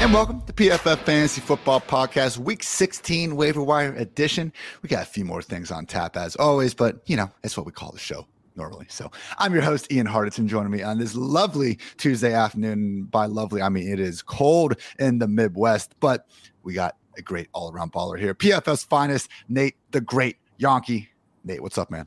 And welcome to PFF Fantasy Football Podcast, Week 16 Waiver Wire Edition. We got a few more things on tap as always, but you know, it's what we call the show normally. So I'm your host, Ian Hartitz, joining me on this lovely Tuesday afternoon. By lovely, I mean it is cold in the Midwest, but we got a great all around baller here. PFF's finest, Nate the Great Jahnke. Nate, what's up, man?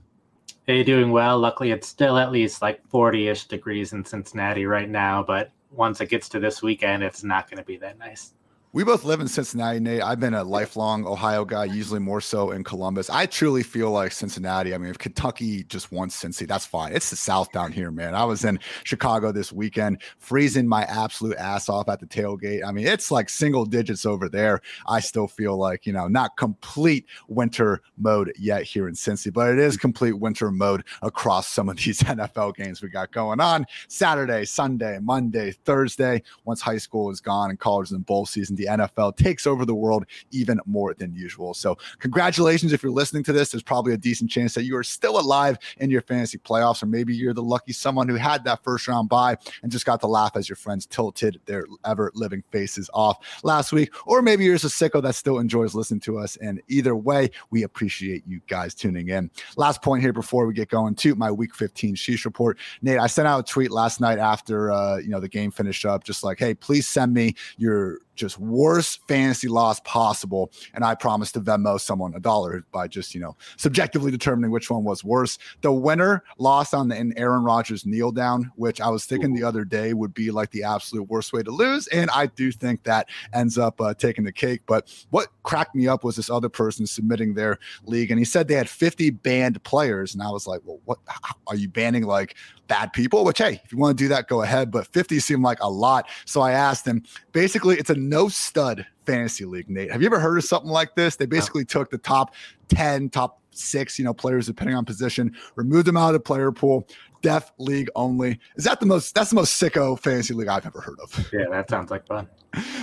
Hey, doing well. Luckily, it's still at least like 40 ish degrees in Cincinnati right now, but once it gets to this weekend, it's not going to be that nice. We both live in Cincinnati, Nate. I've been a lifelong Ohio guy, usually more so in Columbus. I truly feel like Cincinnati. I mean, if Kentucky just won Cincy, that's fine. It's the South down here, man. I was in Chicago this weekend, freezing my absolute ass off at the tailgate. I mean, it's like single digits over there. I still feel like, you know, not complete winter mode yet here in Cincy, but it is complete winter mode across some of these NFL games we got going on Saturday, Sunday, Monday, Thursday. Once high school is gone and college and bowl season, the NFL takes over the world even more than usual. So, congratulations. If you're listening to this, there's probably a decent chance that you are still alive in your fantasy playoffs, or maybe you're the lucky someone who had that first round bye and just got to laugh as your friends tilted their ever living faces off last week. Or maybe you're just a sicko that still enjoys listening to us. And either way, we appreciate you guys tuning in. Last point here before we get going to my week 15 sheesh report. Nate, I sent out a tweet last night after uh, you know the game finished up, just like, hey, please send me your just worst fantasy loss possible. And I promised to Venmo someone a dollar by just, you know, subjectively determining which one was worse. The winner lost on the an Aaron Rodgers kneel down, which I was thinking the other day would be like the absolute worst way to lose. And I do think that ends up uh, taking the cake. But what cracked me up was this other person submitting their league. And he said they had 50 banned players. And I was like, well, what are you banning like bad people? Which, hey, if you want to do that, go ahead. But 50 seemed like a lot. So I asked him basically, it's a no stud fantasy league, Nate. Have you ever heard of something like this? They basically took the top 10, top six, you know, players depending on position, removed them out of the player pool, deaf league only. Is that the most that's the most sicko fantasy league I've ever heard of? Yeah, that sounds like fun.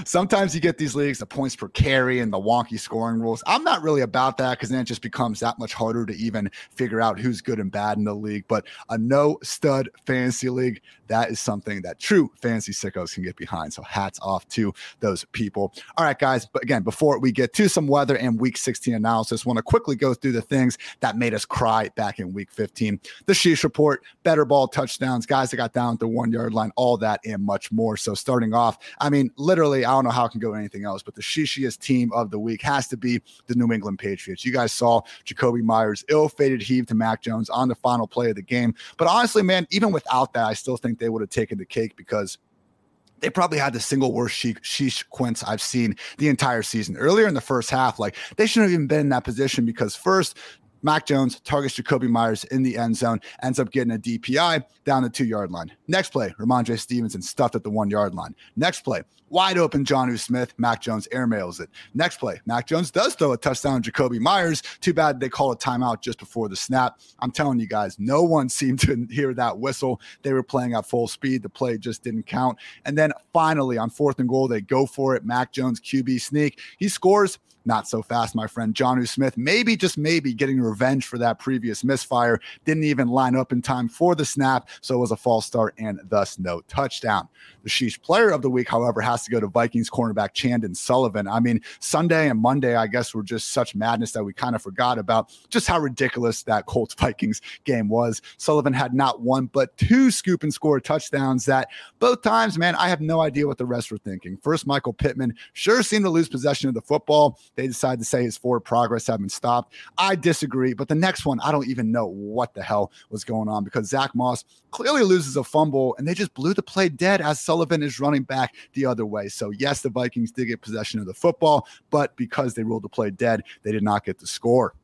Sometimes you get these leagues, the points per carry and the wonky scoring rules. I'm not really about that because then it just becomes that much harder to even figure out who's good and bad in the league. But a no stud fantasy league, that is something that true fantasy sickos can get behind. So hats off to those people. All right, guys. But again, before we get to some weather and week 16 analysis, want to quickly go through the things that made us cry back in week 15. The Sheesh report, better ball touchdowns, guys that got down at the one yard line, all that and much more. So starting off, I mean, literally literally, I don't know how it can go anything else, but the shishiest team of the week has to be the New England Patriots. You guys saw Jakobi Meyers ill-fated heave to Mac Jones on the final play of the game. But honestly, man, even without that, I still think they would have taken the cake because they probably had the single worst sheesh quince I've seen the entire season. Earlier in the first half, like they shouldn't have even been in that position because first, Mac Jones targets Jakobi Meyers in the end zone, ends up getting a DPI down the two yard line. Next play, Rhamondre Stevenson stuffed at the one yard line. Next play, wide open Jonnu Smith, Mac Jones airmails it. Next play, Mac Jones does throw a touchdown to Jakobi Meyers. Too bad they call a timeout just before the snap. I'm telling you guys, no one seemed to hear that whistle. They were playing at full speed. The play just didn't count. And then finally, on fourth and goal, they go for it. Mac Jones QB sneak. He scores not so fast, my friend. Jonnu Smith, maybe, just maybe, getting revenge for that previous misfire. Didn't even line up in time for the snap, so it was a false start and thus no touchdown. The Sheesh player of the week, however, has to go to Vikings cornerback Chandon Sullivan. I mean, Sunday and Monday, I guess, were just such madness that we kind of forgot about just how ridiculous that Colts Vikings game was. Sullivan had not one, but two scoop and score touchdowns that both times, man, I have no idea what the rest were thinking. First, Michael Pittman sure seemed to lose possession of the football. They decided to say his forward progress had been stopped. I disagree, but the next one, I don't even know what the hell was going on because Zach Moss clearly loses a fumble and they just blew the play dead as Sullivan is running back the other way. So, yes, the Vikings did get possession of the football, but because they ruled the play dead, they did not get the score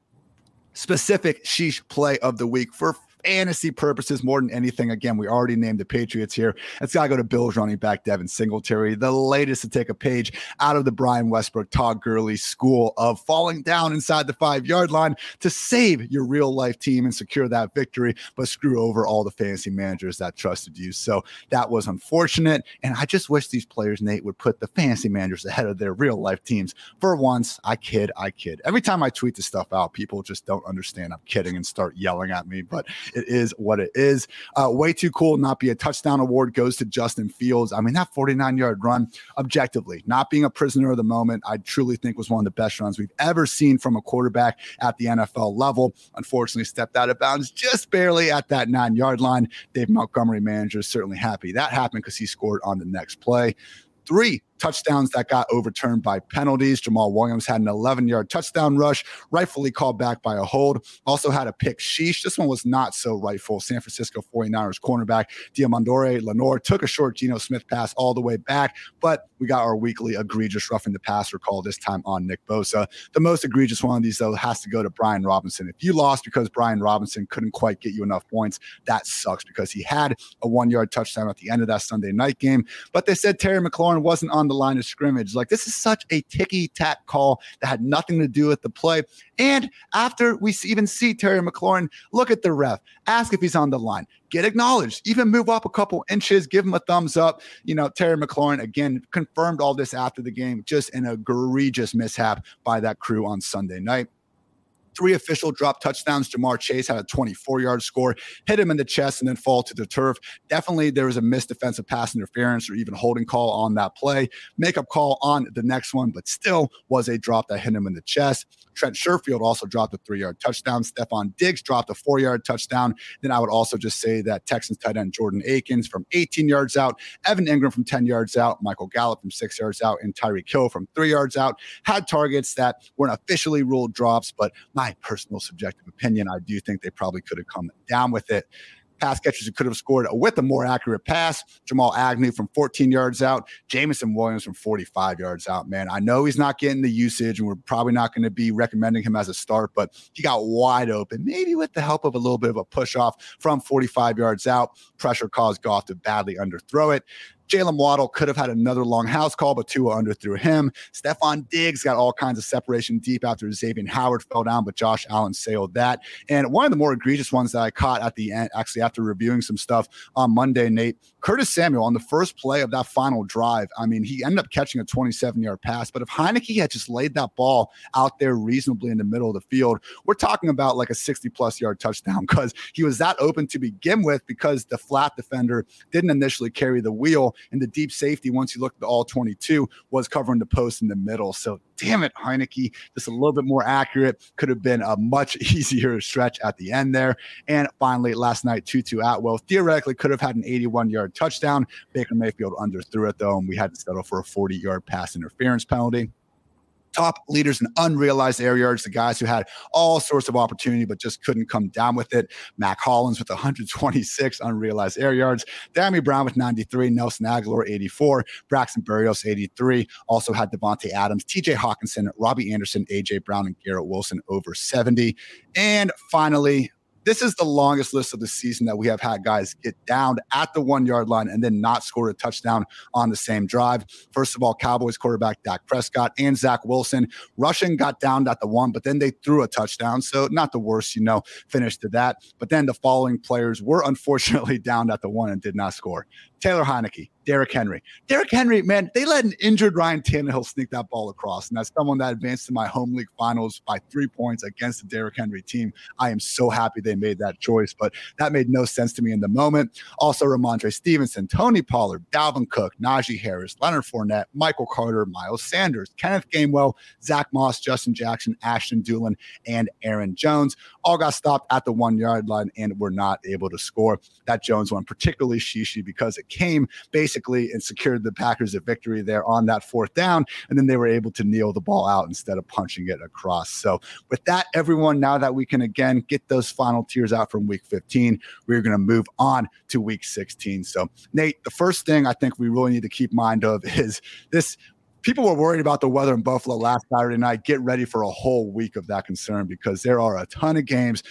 specific sheesh play of the week for fantasy purposes more than anything. Again, we already named the Patriots here. It's got to go to Bills running back Devin Singletary, the latest to take a page out of the Brian Westbrook, Todd Gurley school of falling down inside the five yard line to save your real life team and secure that victory, but screw over all the fantasy managers that trusted you. So that was unfortunate. And I just wish these players, Nate, would put the fantasy managers ahead of their real life teams. For once, I kid, I kid. Every time I tweet this stuff out, people just don't understand I'm kidding and start yelling at me. But it is what it is. Uh, way too cool not be a touchdown award goes to Justin Fields. I mean, that 49 yard run, objectively, not being a prisoner of the moment, I truly think was one of the best runs we've ever seen from a quarterback at the NFL level. Unfortunately, stepped out of bounds just barely at that nine yard line. Dave Montgomery manager is certainly happy that happened because he scored on the next play. Three touchdowns that got overturned by penalties. Jamaal Williams had an 11 yard touchdown rush, rightfully called back by a hold. Also had a pick sheesh. This one was not so rightful. San Francisco 49ers cornerback Deommodore Lenoir took a short Geno Smith pass all the way back, but we got our weekly egregious roughing the passer call this time on Nick Bosa. The most egregious one of these, though, has to go to Brian Robinson. If you lost because Brian Robinson couldn't quite get you enough points, that sucks because he had a one yard touchdown at the end of that Sunday night game. But they said Terry McLaurin wasn't on the line of scrimmage. Like this is such a ticky tack call that had nothing to do with the play. And after we even see Terry McLaurin, look at the ref, ask if he's on the line, get acknowledged, even move up a couple inches, give him a thumbs up. You know, Terry McLaurin again confirmed all this after the game. Just an egregious mishap by that crew on Sunday night three official drop touchdowns. Ja'Marr Chase had a 24 yard score, hit him in the chest, and then fall to the turf. Definitely there was a missed defensive pass interference or even holding call on that play. Makeup call on the next one, but still was a drop that hit him in the chest. Trent Sherfield also dropped a three yard touchdown. Stefon Diggs dropped a four yard touchdown. Then I would also just say that Texans tight end Jordan Akins from 18 yards out, Evan Engram from 10 yards out, Michael Gallup from six yards out, and Tyreek Hill from three yards out had targets that weren't officially ruled drops, but my personal subjective opinion, I do think they probably could have come down with it pass catchers who could have scored with a more accurate pass. Jamal Agnew from 14 yards out, Jameson Williams from 45 yards out. Man, I know he's not getting the usage, and we're probably not going to be recommending him as a start, but he got wide open, maybe with the help of a little bit of a push off from 45 yards out. Pressure caused Goff to badly underthrow it. Jaylen Waddle could have had another long house call, but Tua underthrew him. Stefon Diggs got all kinds of separation deep after Xavier Howard fell down, but Josh Allen sailed that. And one of the more egregious ones that I caught at the end, actually after reviewing some stuff on Monday, Nate, Curtis Samuel on the first play of that final drive. I mean, he ended up catching a 27 yard pass, but if Heinicke had just laid that ball out there reasonably in the middle of the field, we're talking about like a 60 plus yard touchdown because he was that open to begin with because the flat defender didn't initially carry the wheel and the deep safety, once you look at the all 22, was covering the post in the middle. So damn it, Heinicke, just a little bit more accurate. Could have been a much easier stretch at the end there. And finally, last night, Tutu Atwell theoretically could have had an 81 yard touchdown. Baker Mayfield underthrew it though, and we had to settle for a 40 yard pass interference penalty top leaders in unrealized air yards, the guys who had all sorts of opportunity but just couldn't come down with it. Mack Hollins with 126 unrealized air yards, Dyami Brown with 93, Nelson Agholor 84, Braxton Berrios 83. Also had Davante Adams, TJ Hockenson, Robbie Anderson, AJ Brown, and Garrett Wilson over 70. And finally, this is the longest list of the season that we have had guys get down at the one yard line and then not score a touchdown on the same drive. First of all, Cowboys quarterback Dak Prescott and Zach Wilson rushing got down at the one, but then they threw a touchdown. So not the worst, you know, finish to that. But then the following players were unfortunately down at the one and did not score. Taylor Heinicke, Derrick Henry. Derrick Henry, man, they let an injured Ryan Tannehill sneak that ball across. And that's someone that advanced to my home league finals by three points against the Derrick Henry team. I am so happy they made that choice, but that made no sense to me in the moment. Also, Rhamondre Stevenson, Tony Pollard, Dalvin Cook, Najee Harris, Leonard Fournette, Michael Carter, Miles Sanders, Kenneth Gainwell, Zach Moss, Justin Jackson, Ashton Dulin, and Aaron Jones all got stopped at the one yard line and were not able to score. That Jones one, particularly Shishi, because it came basically and secured the Packers a victory there on that fourth down. And then they were able to kneel the ball out instead of punching it across. So, with that, everyone, now that we can again get those final tiers out from week 15, we're going to move on to week 16. So, Nate, the first thing I think we really need to keep mind of is this people were worried about the weather in Buffalo last Saturday night. Get ready for a whole week of that concern because there are a ton of games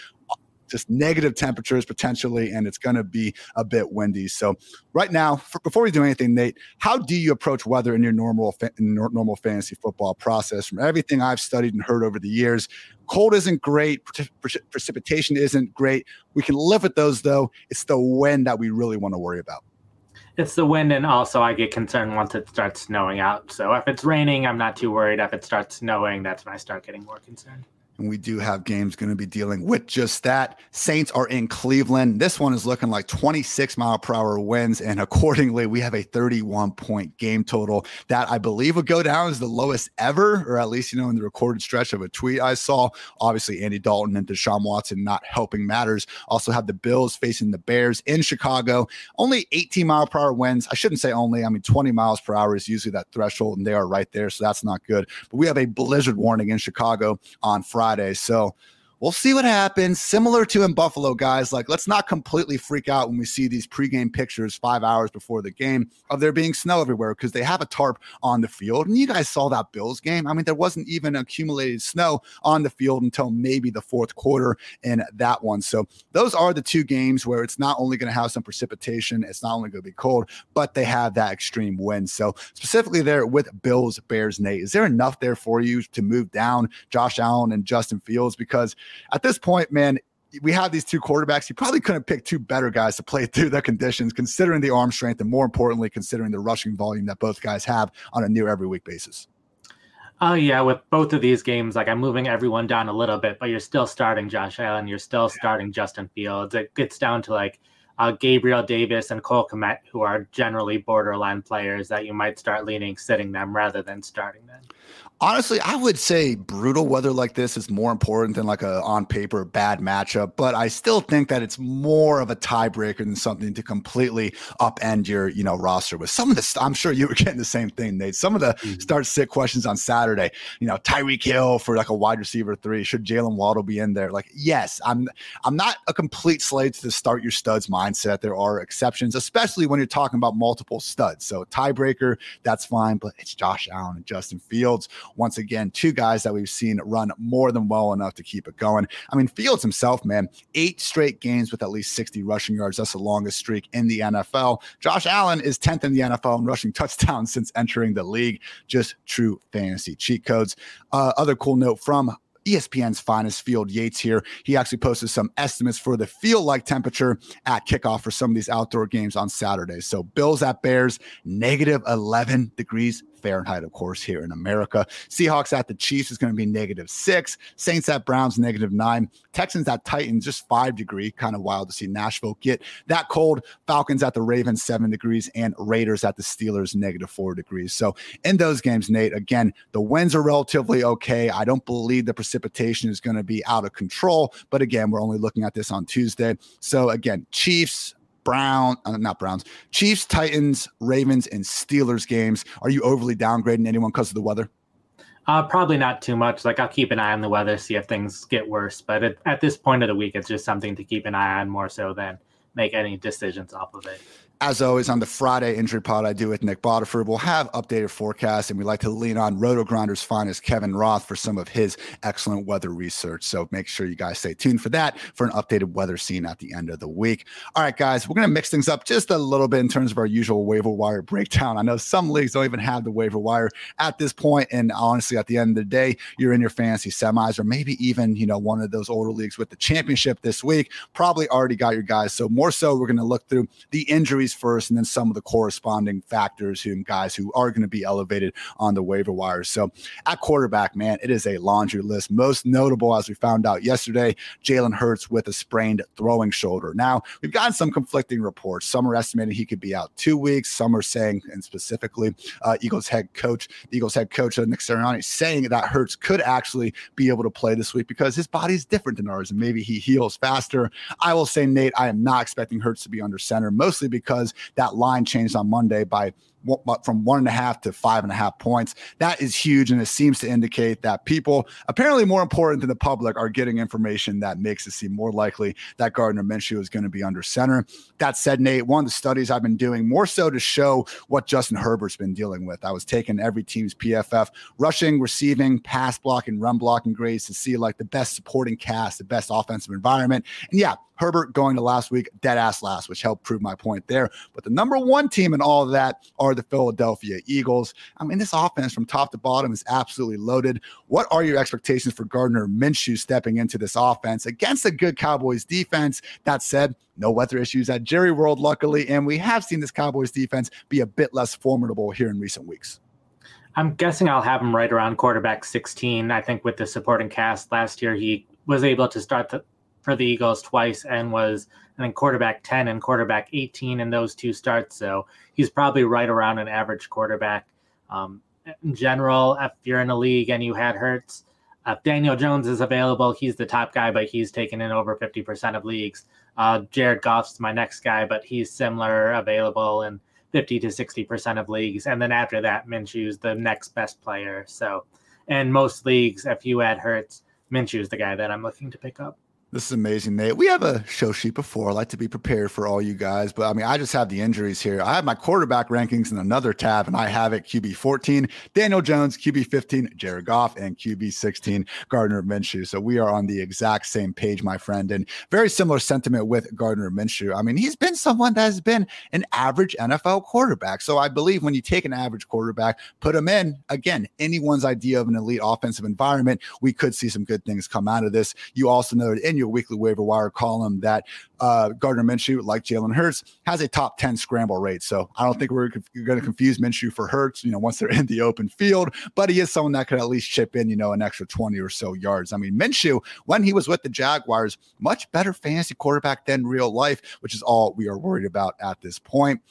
just negative temperatures potentially, and it's going to be a bit windy. So, right now, for, before we do anything, Nate, how do you approach weather in your normal normal fantasy football process? From everything I've studied and heard over the years, cold isn't great, pre- pre- precipitation isn't great. We can live with those though. It's the wind that we really want to worry about. It's the wind, and also I get concerned once it starts snowing out. So if it's raining, I'm not too worried. If it starts snowing, that's when I start getting more concerned. And we do have games going to be dealing with just that. Saints are in Cleveland. This one is looking like 26 mile per hour winds. And accordingly, we have a 31 point game total that I believe would go down as the lowest ever, or at least, you know, in the recorded stretch of a tweet I saw. Obviously, Andy Dalton and Deshaun Watson not helping matters. Also have the Bills facing the Bears in Chicago. Only 18 mile per hour winds. I shouldn't say only. I mean, 20 miles per hour is usually that threshold, and they are right there. So that's not good. But we have a blizzard warning in Chicago on Friday. Friday. So we'll see what happens. Similar to in Buffalo, guys. Like, let's not completely freak out when we see these pregame pictures five hours before the game of there being snow everywhere because they have a tarp on the field. And you guys saw that Bills game. I mean, there wasn't even accumulated snow on the field until maybe the fourth quarter in that one. So those are the two games where it's not only going to have some precipitation, it's not only going to be cold, but they have that extreme wind. So specifically there with Bills, Bears, Nate, is there enough there for you to move down Josh Allen and Justin Fields? Because at this point, man, we have these two quarterbacks. You probably couldn't pick two better guys to play through the conditions, considering the arm strength and more importantly, considering the rushing volume that both guys have on a near every week basis. Oh yeah, with both of these games, like I'm moving everyone down a little bit, but you're still starting Josh Allen, you're still starting Justin Fields. It gets down to like uh, Gabriel Davis and Cole Kmet, who are generally borderline players that you might start leaning sitting them rather than starting them. Honestly, I would say brutal weather like this is more important than like a on paper bad matchup, but I still think that it's more of a tiebreaker than something to completely upend your, you know, roster with some of the I'm sure you were getting the same thing, Nate. Some of the mm-hmm. start sit questions on Saturday, you know, Tyreek Hill for like a wide receiver three. Should Jaylen Waddle be in there? Like, yes, I'm I'm not a complete slave to the start your studs mindset. There are exceptions, especially when you're talking about multiple studs. So tiebreaker, that's fine, but it's Josh Allen and Justin Fields once again, two guys that we've seen run more than well enough to keep it going. I mean, Fields himself, man, eight straight games with at least 60 rushing yards. That's the longest streak in the NFL. Josh Allen is 10th in the NFL in rushing touchdowns since entering the league. Just true fantasy cheat codes. Uh, other cool note from ESPN's finest Field Yates here. He actually posted some estimates for the feel like temperature at kickoff for some of these outdoor games on Saturday. So Bills at Bears, negative 11 degrees Fahrenheit, of course, here in America. Seahawks at the Chiefs is going to be negative six. Saints at Browns, negative nine. Texans at Titans, just five degree. Kind of wild to see Nashville get that cold. Falcons at the Ravens, seven degrees. And Raiders at the Steelers, negative four degrees. So in those games, Nate, again, the winds are relatively okay. I don't believe the precipitation is going to be out of control. But again, we're only looking at this on Tuesday. So again, Chiefs, Brown, uh, not Browns, Chiefs, Titans, Ravens, and Steelers games. Are you overly downgrading anyone because of the weather? Uh, probably not too much. Like I'll keep an eye on the weather, see if things get worse. But at, at this point of the week, it's just something to keep an eye on more so than make any decisions off of it. As always, on the Friday injury pod I do with Nick Botiford, we'll have updated forecasts, and we like to lean on RotoGrinder's finest Kevin Roth for some of his excellent weather research. So make sure you guys stay tuned for that for an updated weather scene at the end of the week. All right, guys, we're going to mix things up just a little bit in terms of our usual waiver wire breakdown. I know some leagues don't even have the waiver wire at this point, and honestly, at the end of the day, you're in your fantasy semis, or maybe even you know one of those older leagues with the championship this week. Probably already got your guys. So more so, we're going to look through the injuries injuries first, and then some of the corresponding factors who guys who are going to be elevated on the waiver wires. So at quarterback, man, it is a laundry list. Most notable, as we found out yesterday, Jalen Hurts with a sprained throwing shoulder. Now we've gotten some conflicting reports. Some are estimating he could be out two weeks. Some are saying, and specifically, uh, Eagles head coach, the Eagles head coach uh, Nick Sirianni, saying that Hurts could actually be able to play this week because his body is different than ours, and maybe he heals faster. I will say, Nate, I am not expecting Hurts to be under center, mostly because because that line changed on Monday by from one and a half to five and a half points. That is huge. And it seems to indicate that people, apparently more important than the public, are getting information that makes it seem more likely that Gardner Minshew is going to be under center. That said, Nate, one of the studies I've been doing more so to show what Justin Herbert's been dealing with. I was taking every team's PFF rushing, receiving, pass blocking, run blocking grades to see like the best supporting cast, the best offensive environment. And yeah, Herbert going to last week, dead ass last, which helped prove my point there. But the number one team in all of that are the Philadelphia Eagles. I mean, this offense from top to bottom is absolutely loaded. What are your expectations for Gardner Minshew stepping into this offense against a good Cowboys defense? That said, no weather issues at Jerry World, luckily, and we have seen this Cowboys defense be a bit less formidable here in recent weeks. I'm guessing I'll have him right around quarterback 16. I think with the supporting cast last year, he was able to start the, for the Eagles twice and was, I think, quarterback 10 and quarterback 18 in those two starts. So he's probably right around an average quarterback. Um, in general, if you're in a league and you had Hurts, if Daniel Jones is available, he's the top guy, but he's taken in over 50% of leagues. Uh, Jared Goff's my next guy, but he's similar, available in 50 to 60% of leagues. And then after that, Minshew's the next best player. So, in most leagues, if you add Hurts, Minshew's the guy that I'm looking to pick up. This is amazing, Nate. We have a show sheet before. I like to be prepared for all you guys, but I mean, I just have the injuries here. I have my quarterback rankings in another tab, and I have it QB 14, Daniel Jones, QB 15, Jared Goff, and QB 16, Gardner Minshew. So we are on the exact same page, my friend, and very similar sentiment with Gardner Minshew. I mean, he's been someone that has been an average NFL quarterback. So I believe when you take an average quarterback, put him in, again, anyone's idea of an elite offensive environment, we could see some good things come out of this. You also noted in your your weekly waiver wire column that uh, Gardner Minshew, like Jalen Hurts, has a top 10 scramble rate. So I don't think we're going to confuse Minshew for Hurts, you know, once they're in the open field, but he is someone that could at least chip in, you know, an extra 20 or so yards. I mean, Minshew, when he was with the Jaguars, much better fantasy quarterback than real life, which is all we are worried about at this point.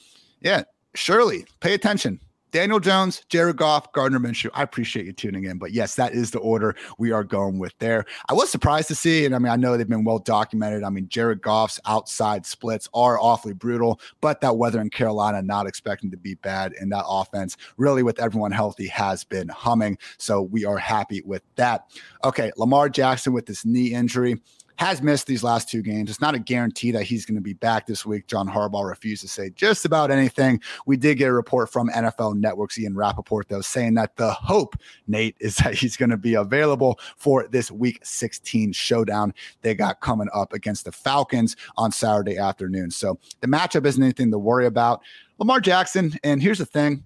Yeah, surely pay attention. Daniel Jones, Jared Goff, Gardner Minshew. I appreciate you tuning in. But yes, that is the order we are going with there. I was surprised to see, and I mean, I know they've been well documented. I mean, Jared Goff's outside splits are awfully brutal, but that weather in Carolina, not expecting to be bad. And that offense, really, with everyone healthy, has been humming. So we are happy with that. Okay, Lamar Jackson with this knee injury has missed these last two games. It's not a guarantee that he's going to be back this week. John Harbaugh refused to say just about anything. We did get a report from NFL Network's Ian Rapoport, though, saying that the hope, Nate, is that he's going to be available for this week 16 showdown they got coming up against the Falcons on Saturday afternoon. So the matchup isn't anything to worry about. Lamar Jackson, and here's the thing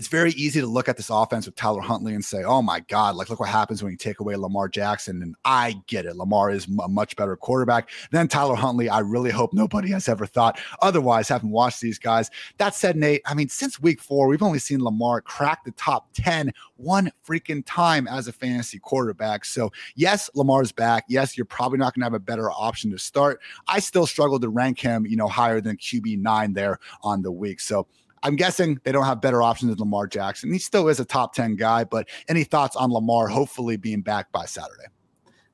it's very easy to look at this offense with Tyler Huntley and say, oh my God, like, look what happens when you take away Lamar Jackson. And I get it. Lamar is a much better quarterback than Tyler Huntley. I really hope nobody has ever thought otherwise, having watched these guys. That said, Nate, I mean, since week four, we've only seen Lamar crack the top 10 one freaking time as a fantasy quarterback. So, yes, Lamar's back. Yes, you're probably not going to have a better option to start. I still struggle to rank him, you know, higher than QB9 there on the week. So, I'm guessing they don't have better options than Lamar Jackson. He still is a top 10 guy, but any thoughts on Lamar hopefully being back by Saturday?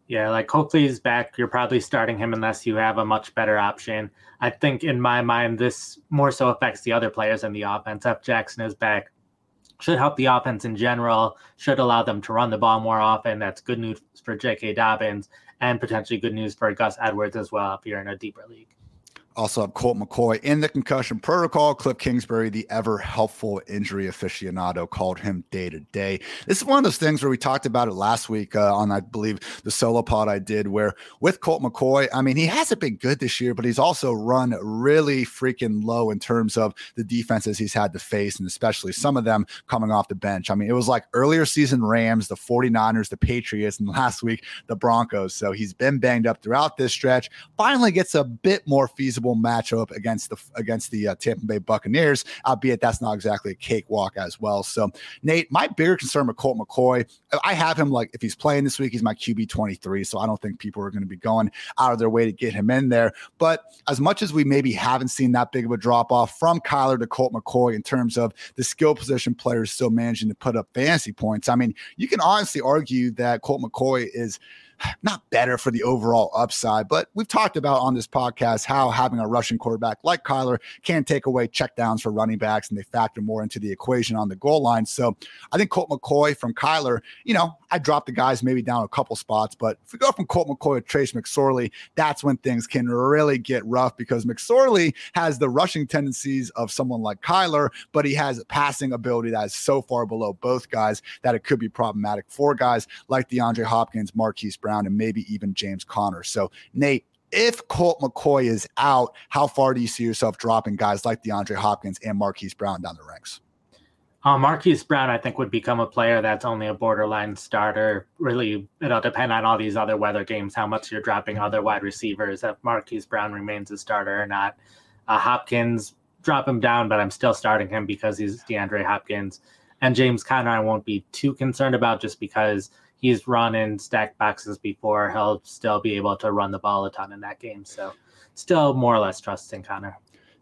Yeah, like hopefully he's back. You're probably starting him unless you have a much better option. I think in my mind, this more so affects the other players in the offense. If Jackson is back, should help the offense in general, should allow them to run the ball more often. That's good news for J.K. Dobbins and potentially good news for Gus Edwards as well if you're in a deeper league. Also have Colt McCoy in the concussion protocol. Cliff Kingsbury, the ever helpful injury aficionado, called him day to day. This is one of those things where we talked about it last week uh, on, I believe, the solo pod I did, where with Colt McCoy, I mean, he hasn't been good this year, but he's also run really freaking low in terms of the defenses he's had to face, and especially some of them coming off the bench. I mean, it was like earlier season Rams, the 49ers, the Patriots, and last week the Broncos. So he's been banged up throughout this stretch. Finally gets a bit more feasible matchup against the against the uh, Tampa Bay Buccaneers, albeit that's not exactly a cakewalk as well. So, Nate, my bigger concern with Colt McCoy, I have him like if he's playing this week, he's my QB 23. So I don't think people are going to be going out of their way to get him in there. But as much as we maybe haven't seen that big of a drop off from Kyler to Colt McCoy in terms of the skill position players still managing to put up fantasy points, I mean, you can honestly argue that Colt McCoy is not better for the overall upside. But we've talked about on this podcast how having a rushing quarterback like Kyler can take away checkdowns for running backs and they factor more into the equation on the goal line. So I think Colt McCoy from Kyler, you know, I dropped the guys maybe down a couple spots, but if we go from Colt McCoy to Trace McSorley, that's when things can really get rough because McSorley has the rushing tendencies of someone like Kyler, but he has passing ability that is so far below both guys that it could be problematic for guys like DeAndre Hopkins, Marquise Brown, and maybe even James Conner. So, Nate, if Colt McCoy is out, how far do you see yourself dropping guys like DeAndre Hopkins and Marquise Brown down the ranks? Uh, Marquise Brown, I think, would become a player that's only a borderline starter. Really, it'll depend on all these other weather games, how much you're dropping other wide receivers, if Marquise Brown remains a starter or not. Uh, Hopkins, drop him down, but I'm still starting him because he's DeAndre Hopkins. And James Conner, I won't be too concerned about just because he's run in stack boxes before. He'll still be able to run the ball a ton in that game. So still more or less trusting Conner.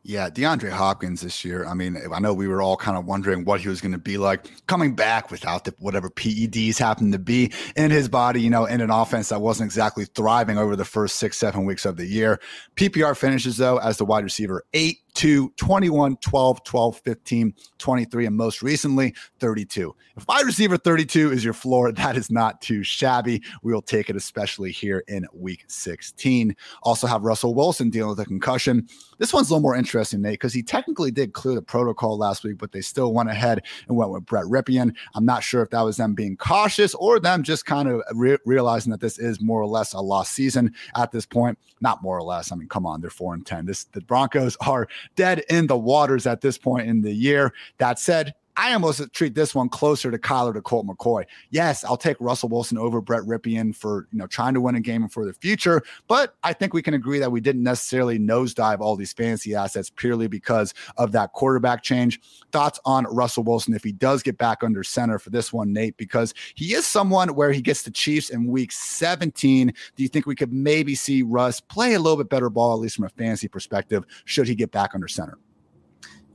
Yeah, DeAndre Hopkins this year. I mean, I know we were all kind of wondering what he was going to be like coming back without the, whatever PEDs happened to be in his body, you know, in an offense that wasn't exactly thriving over the first six, seven weeks of the year. PPR finishes, though, as the wide receiver eight to 21, 12, 12, 15, 23, and most recently 32. If wide receiver 32 is your floor, that is not too shabby. We will take it, especially here in week 16. Also have Russell Wilson dealing with a concussion. This one's a little more interesting, Nate, because he technically did clear the protocol last week, but they still went ahead and went with Brett Rypien. I'm not sure if that was them being cautious or them just kind of re- realizing that this is more or less a lost season at this point. Not more or less. I mean, come on, they're four and ten. This the Broncos are dead in the waters at this point in the year. That said, I almost treat this one closer to Kyler to Colt McCoy. Yes, I'll take Russell Wilson over Brett Rypien for you know trying to win a game and for the future, but I think we can agree that we didn't necessarily nosedive all these fancy assets purely because of that quarterback change. Thoughts on Russell Wilson if he does get back under center for this one, Nate, because he is someone where he gets the Chiefs in week 17. Do you think we could maybe see Russ play a little bit better ball, at least from a fantasy perspective, should he get back under center?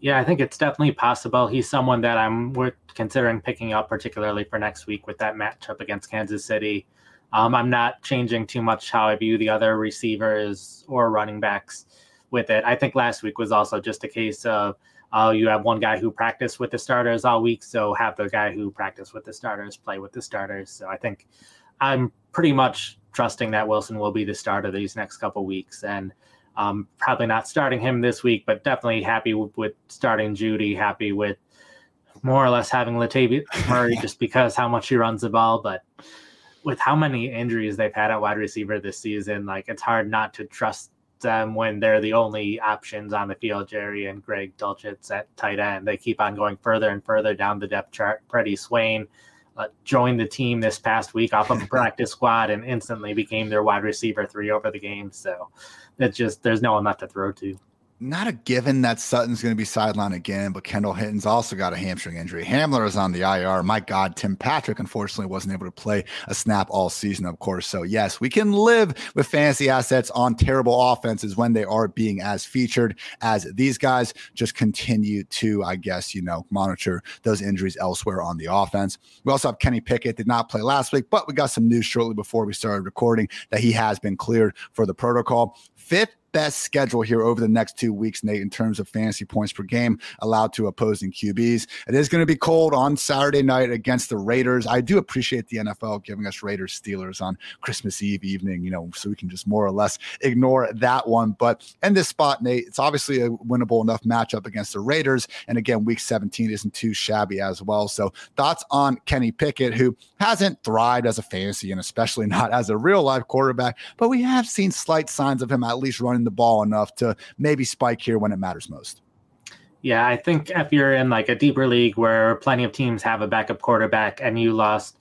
Yeah, I think it's definitely possible. He's someone that I'm we're considering picking up, particularly for next week with that matchup against Kansas City. Um, I'm not changing too much how I view the other receivers or running backs with it. I think last week was also just a case of uh, you have one guy who practiced with the starters all week, so have the guy who practiced with the starters play with the starters. So I think I'm pretty much trusting that Wilson will be the starter these next couple weeks, and um, probably not starting him this week, but definitely happy with, with starting Jeudy. Happy with more or less having Latavius Murray just because how much he runs the ball, but with how many injuries they've had at wide receiver this season, like it's hard not to trust them when they're the only options on the field. Jerry and Greg Dulcich at tight end. They keep on going further and further down the depth chart. Freddie Swain uh, joined the team this past week off of a practice squad and instantly became their wide receiver three over the game. So it's just there's no one left to throw to not a given that Sutton's going to be sidelined again, but Kendall Hinton's also got a hamstring injury. Hamler is on the IR. My God, Tim Patrick unfortunately wasn't able to play a snap all season, of course. So, yes, we can live with fantasy assets on terrible offenses when they are being as featured as these guys. Just continue to, I guess, you know, monitor those injuries elsewhere on the offense. We also have Kenny Pickett, did not play last week, but we got some news shortly before we started recording that he has been cleared for the protocol. Fifth best schedule here over the next two weeks, Nate, in terms of fantasy points per game allowed to opposing QBs. It is going to be cold on Saturday night against the Raiders. I do appreciate the NFL giving us Raiders Steelers on Christmas Eve evening, you know, so we can just more or less ignore that one. But in this spot, Nate, it's obviously a winnable enough matchup against the Raiders. And again, week 17 isn't too shabby as well. So thoughts on Kenny Pickett, who hasn't thrived as a fantasy and especially not as a real life quarterback, but we have seen slight signs of him at least running running the ball enough to maybe spike here when it matters most. Yeah, I think if you're in like a deeper league where plenty of teams have a backup quarterback and you lost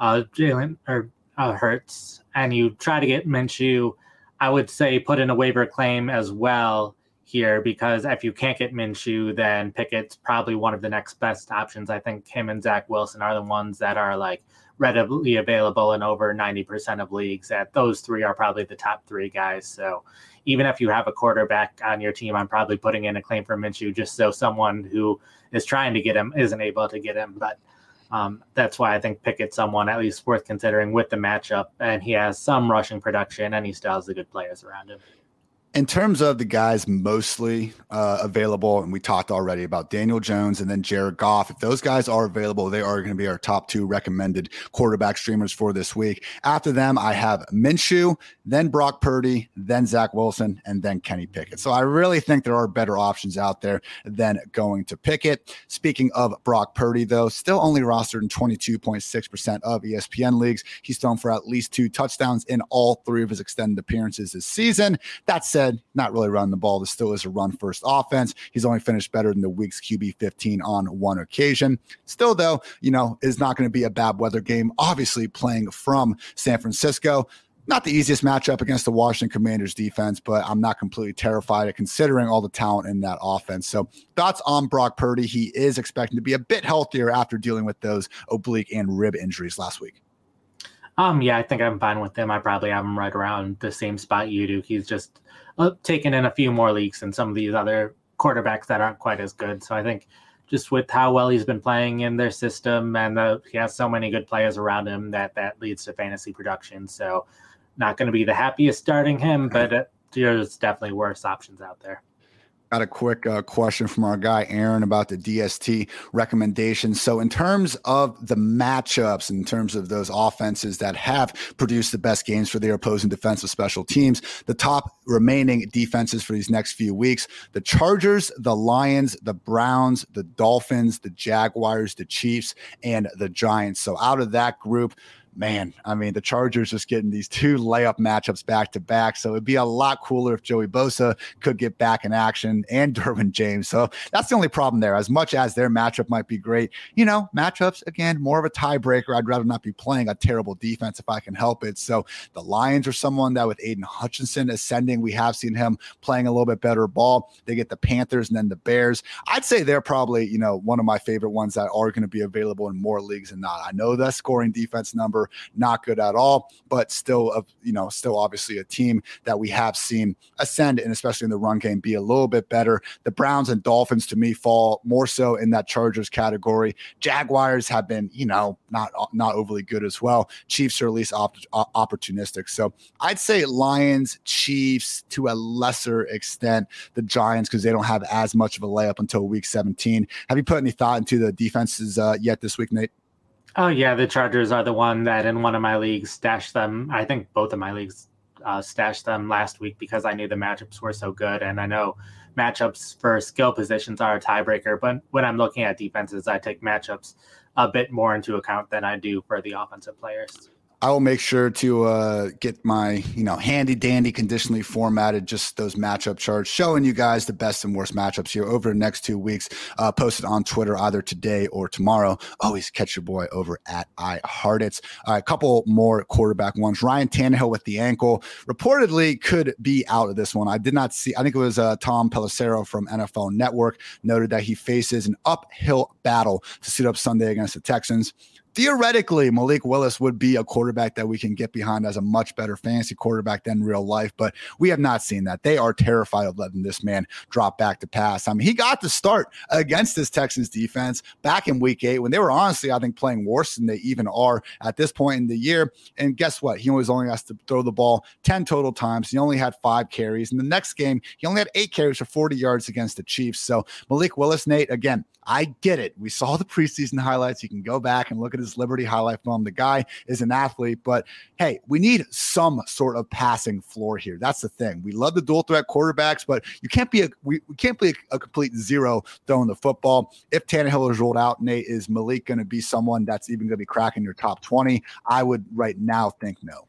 uh, Jalen or uh, Hurts and you try to get Minshew, I would say put in a waiver claim as well here because if you can't get Minshew, then Pickett's probably one of the next best options. I think him and Zach Wilson are the ones that are like readily available in over 90% of leagues. That those three are probably the top three guys. So even if you have a quarterback on your team, I'm probably putting in a claim for Minshew just so someone who is trying to get him isn't able to get him. But um, that's why I think Pickett's someone at least worth considering with the matchup. And he has some rushing production and he still has the good players around him in terms of the guys mostly uh, available, and we talked already about Daniel Jones and then Jared Goff. If those guys are available, they are going to be our top two recommended quarterback streamers for this week. After them, I have Minshew, then Brock Purdy, then Zach Wilson, and then Kenny Pickett. So I really think there are better options out there than going to Pickett. Speaking of Brock Purdy, though, still only rostered in 22.6% of ESPN leagues. He's thrown for at least two touchdowns in all three of his extended appearances this season. That said, not really running the ball. This still is a run first offense. He's only finished better than the week's QB 15 on one occasion. Still, though, you know, is not going to be a bad weather game. Obviously, playing from San Francisco not the easiest matchup against the Washington Commanders defense, but I'm not completely terrified at considering all the talent in that offense. So, thoughts on Brock Purdy? He is expecting to be a bit healthier after dealing with those oblique and rib injuries last week. Um, yeah, I think I'm fine with him. I probably have him right around the same spot you do. He's just uh, taken in a few more leaks and some of these other quarterbacks that aren't quite as good. So I think just with how well he's been playing in their system and the, he has so many good players around him that that leads to fantasy production. So not going to be the happiest starting him, but uh, there's definitely worse options out there. Got a quick uh, question from our guy Aaron about the DST recommendations. So, in terms of the matchups, in terms of those offenses that have produced the best games for their opposing defensive special teams, the top remaining defenses for these next few weeks the Chargers, the Lions, the Browns, the Dolphins, the Jaguars, the Chiefs, and the Giants. So, out of that group, man, I mean, the Chargers just getting these two layup matchups back to back. So it'd be a lot cooler if Joey Bosa could get back in action and Derwin James. So that's the only problem there. As much as their matchup might be great, you know, matchups, again, more of a tiebreaker. I'd rather not be playing a terrible defense if I can help it. So the Lions are someone that with Aidan Hutchinson ascending, we have seen him playing a little bit better ball. They get the Panthers and then the Bears. I'd say they're probably, you know, one of my favorite ones that are going to be available in more leagues than not. I know that scoring defense number not good at all, but still, a, you know, still obviously a team that we have seen ascend and especially in the run game be a little bit better. The Browns and Dolphins to me fall more so in that Chargers category. Jaguars have been, you know, not not overly good as well. Chiefs are at least op- opportunistic. So I'd say Lions, Chiefs to a lesser extent, the Giants because they don't have as much of a layup until week 17. Have you put any thought into the defenses uh, yet this week, Nate? Oh yeah, the Chargers are the one that in one of my leagues stashed them. I think both of my leagues uh, stashed them last week because I knew the matchups were so good, and I know matchups for skill positions are a tiebreaker. But when I'm looking at defenses, I take matchups a bit more into account than I do for the offensive players. I will make sure to uh, get my, you know, handy dandy conditionally formatted, just those matchup charts showing you guys the best and worst matchups here over the next two weeks. Uh, posted on Twitter either today or tomorrow. Always catch your boy over at I Heart It. a couple more quarterback ones. Ryan Tannehill with the ankle reportedly could be out of this one. I did not see. I think it was uh, Tom Pelissero from NFL Network noted that he faces an uphill battle to suit up Sunday against the Texans theoretically, Malik Willis would be a quarterback that we can get behind as a much better fantasy quarterback than real life, but we have not seen that. They are terrified of letting this man drop back to pass. I mean, he got the start against this Texans defense back in week eight when they were honestly, I think, playing worse than they even are at this point in the year. And guess what? He was only asked to throw the ball 10 total times. He only had five carries. In the next game, he only had eight carries for 40 yards against the Chiefs. So Malik Willis, Nate, again, I get it. We saw the preseason highlights. You can go back and look at his Liberty highlight film. The guy is an athlete, but hey, we need some sort of passing floor here. That's the thing. We love the dual threat quarterbacks, but you can't be a we, we can't be a, a, complete zero throwing the football. If Tannehill is rolled out, Nate, is Malik going to be someone that's even going to be cracking your top 20? I would right now think no.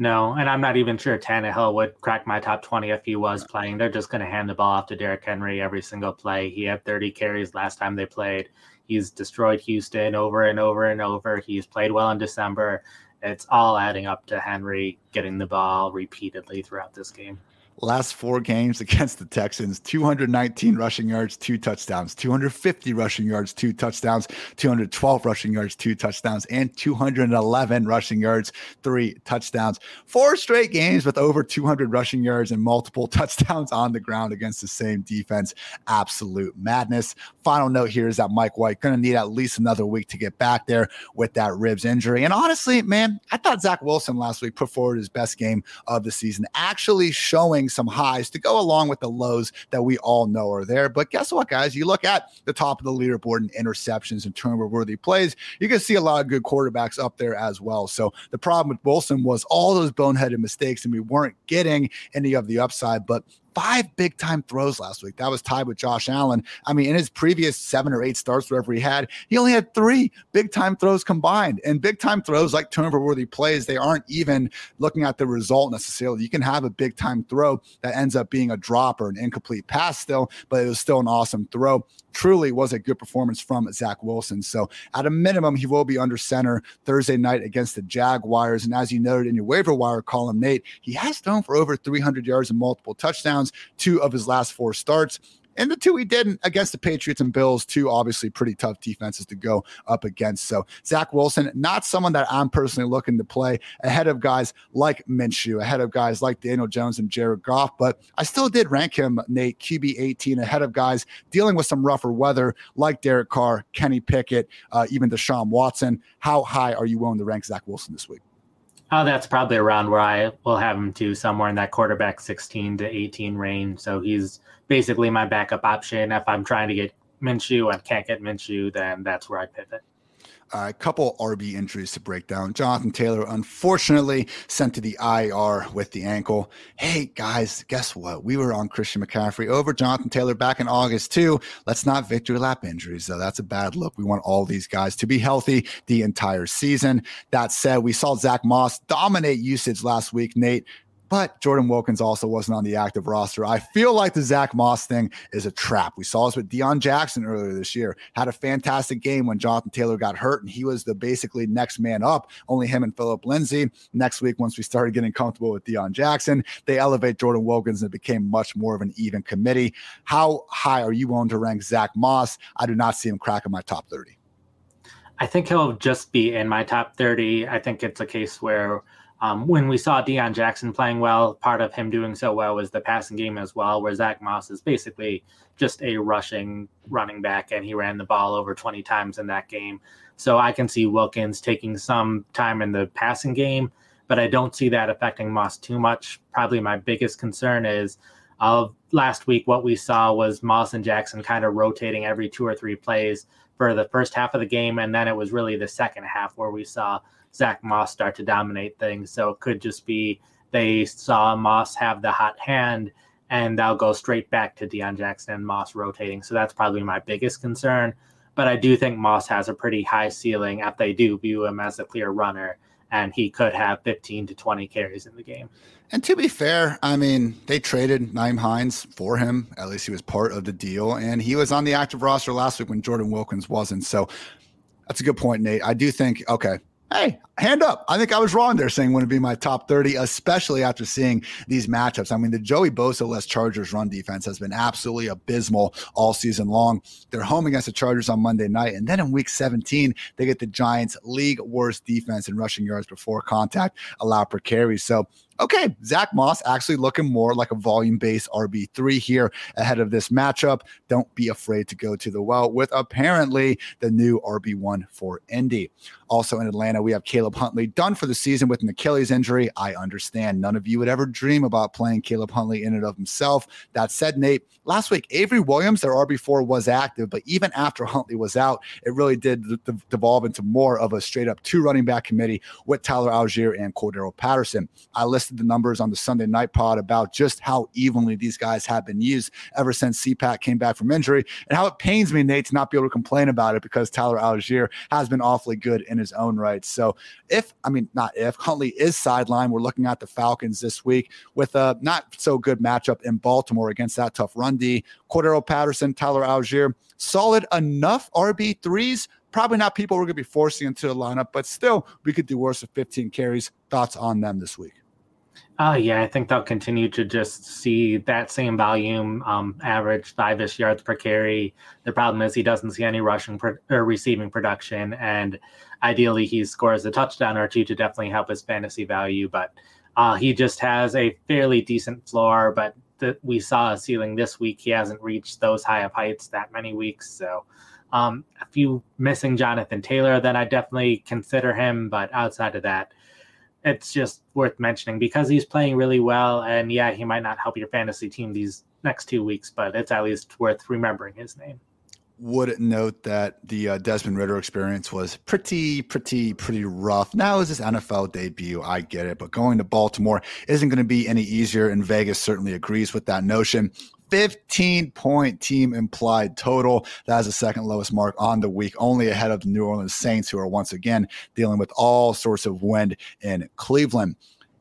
No, and I'm not even sure Tannehill would crack my top 20 if he was playing. They're just going to hand the ball off to Derrick Henry every single play. He had 30 carries last time they played. He's destroyed Houston over and over and over. He's played well in December. It's all adding up to Henry getting the ball repeatedly throughout this game. Last four games against the Texans 219 rushing yards, two touchdowns, 250 rushing yards, two touchdowns, 212 rushing yards, two touchdowns, and 211 rushing yards, three touchdowns. Four straight games with over 200 rushing yards and multiple touchdowns on the ground against the same defense. Absolute madness. Final note here is that Mike White going to need at least another week to get back there with that ribs injury. And honestly, man, I thought Zach Wilson last week put forward his best game of the season, actually showing some highs to go along with the lows that we all know are there. But guess what, guys? You look at the top of the leaderboard in interceptions and turnover worthy plays, you can see a lot of good quarterbacks up there as well. So the problem with Wilson was all those boneheaded mistakes, and we weren't getting any of the upside. But five big time throws last week. That was tied with Josh Allen. I mean, in his previous seven or eight starts, wherever he had, he only had three big time throws combined. And big time throws, like turnover worthy plays, they aren't even looking at the result necessarily. You can have a big time throw that ends up being a drop or an incomplete pass still, but it was still an awesome throw truly was a good performance from Zach Wilson. So, at a minimum, he will be under center Thursday night against the Jaguars. And as you noted in your waiver wire column, Nate, he has thrown for over 300 yards and multiple touchdowns, two of his last four starts. And the two he didn't against the Patriots and Bills, two obviously pretty tough defenses to go up against. So Zach Wilson, not someone that I'm personally looking to play ahead of guys like Minshew, ahead of guys like Daniel Jones and Jared Goff. But I still did rank him, Nate, QB 18, ahead of guys dealing with some rougher weather like Derek Carr, Kenny Pickett, uh, even Deshaun Watson. How high are you willing to rank Zach Wilson this week? Oh, that's probably around where I will have him to somewhere in that quarterback 16 to 18 range. So he's basically my backup option. If I'm trying to get Minshew and can't get Minshew, then that's where I pivot. A couple RB injuries to break down. Jonathan Taylor, unfortunately, sent to the IR with the ankle. Hey, guys, guess what? We were on Christian McCaffrey over Jonathan Taylor back in August, too. Let's not victory lap injuries, though. That's a bad look. We want all these guys to be healthy the entire season. That said, we saw Zach Moss dominate usage last week, Nate. But Jordan Wilkins also wasn't on the active roster. I feel like the Zach Moss thing is a trap. We saw this with Deon Jackson earlier this year. Had a fantastic game when Jonathan Taylor got hurt, and he was the basically next man up. Only him and Phillip Lindsay. Next week, once we started getting comfortable with Deon Jackson, they elevate Jordan Wilkins and it became much more of an even committee. How high are you willing to rank Zach Moss? I do not see him cracking my top 30. I think he'll just be in my top 30. I think it's a case where um, when we saw Deon Jackson playing well, part of him doing so well was the passing game as well, where Zach Moss is basically just a rushing running back, and he ran the ball over 20 times in that game. So I can see Wilkins taking some time in the passing game, but I don't see that affecting Moss too much. Probably my biggest concern is last week, what we saw was Moss and Jackson kind of rotating every two or three plays for the first half of the game, and then it was really the second half where we saw Zach Moss start to dominate things. So it could just be they saw Moss have the hot hand and they'll go straight back to Deon Jackson and Moss rotating. So that's probably my biggest concern. But I do think Moss has a pretty high ceiling if they do view him as a clear runner, and he could have 15 to 20 carries in the game. And to be fair, I mean, they traded Nyheim Hines for him. At least he was part of the deal. And he was on the active roster last week when Jordan Wilkins wasn't. So that's a good point, Nate. I do think, okay, hey, hand up. I think I was wrong there saying wouldn't be my top 30, especially after seeing these matchups. I mean, the Joey Bosa less Chargers run defense has been absolutely abysmal all season long. They're home against the Chargers on Monday night. And then in week 17, they get the Giants' league worst defense in rushing yards before contact allowed per carry. So okay, Zach Moss actually looking more like a volume based RB3 here ahead of this matchup. Don't be afraid to go to the well with apparently the new RB1 for Indy. Also in Atlanta, we have Caleb Huntley done for the season with an Achilles injury. I understand none of you would ever dream about playing Caleb Huntley in and of himself. That said, Nate, last week, Avery Williams, their RB4, was active, but even after Huntley was out, it really did devolve into more of a straight up two running back committee with Tyler Allgeier and Cordarrelle Patterson. I listed the numbers on the Sunday night pod about just how evenly these guys have been used ever since CPAC came back from injury and how it pains me, Nate, to not be able to complain about it because Tyler Allgeier has been awfully good in his own right. So if, I mean, not if, Huntley is sidelined, we're looking at the Falcons this week with a not so good matchup in Baltimore against that tough run D. Cordarrelle Patterson, Tyler Allgeier, solid enough RB3s probably not people we're going to be forcing into the lineup, but still, we could do worse with 15 carries. Thoughts on them this week? Uh, yeah, I think they'll continue to just see that same volume, um, average five ish yards per carry. The problem is he doesn't see any rushing pro- or receiving production, and ideally he scores a touchdown or two to definitely help his fantasy value. But uh, he just has a fairly decent floor. But we saw a ceiling this week. He hasn't reached those high of heights that many weeks. So um, if you missing Jonathan Taylor, then I definitely consider him. But outside of that, it's just worth mentioning because he's playing really well. And yeah, he might not help your fantasy team these next two weeks, but it's at least worth remembering his name. would note that the uh, Desmond Ridder experience was pretty, pretty, pretty rough. Now is his NFL debut. I get it, but going to Baltimore isn't going to be any easier, and Vegas certainly agrees with that notion. 15 point team implied total. That is the second lowest mark on the week, only ahead of the New Orleans Saints, who are once again dealing with all sorts of wind in Cleveland.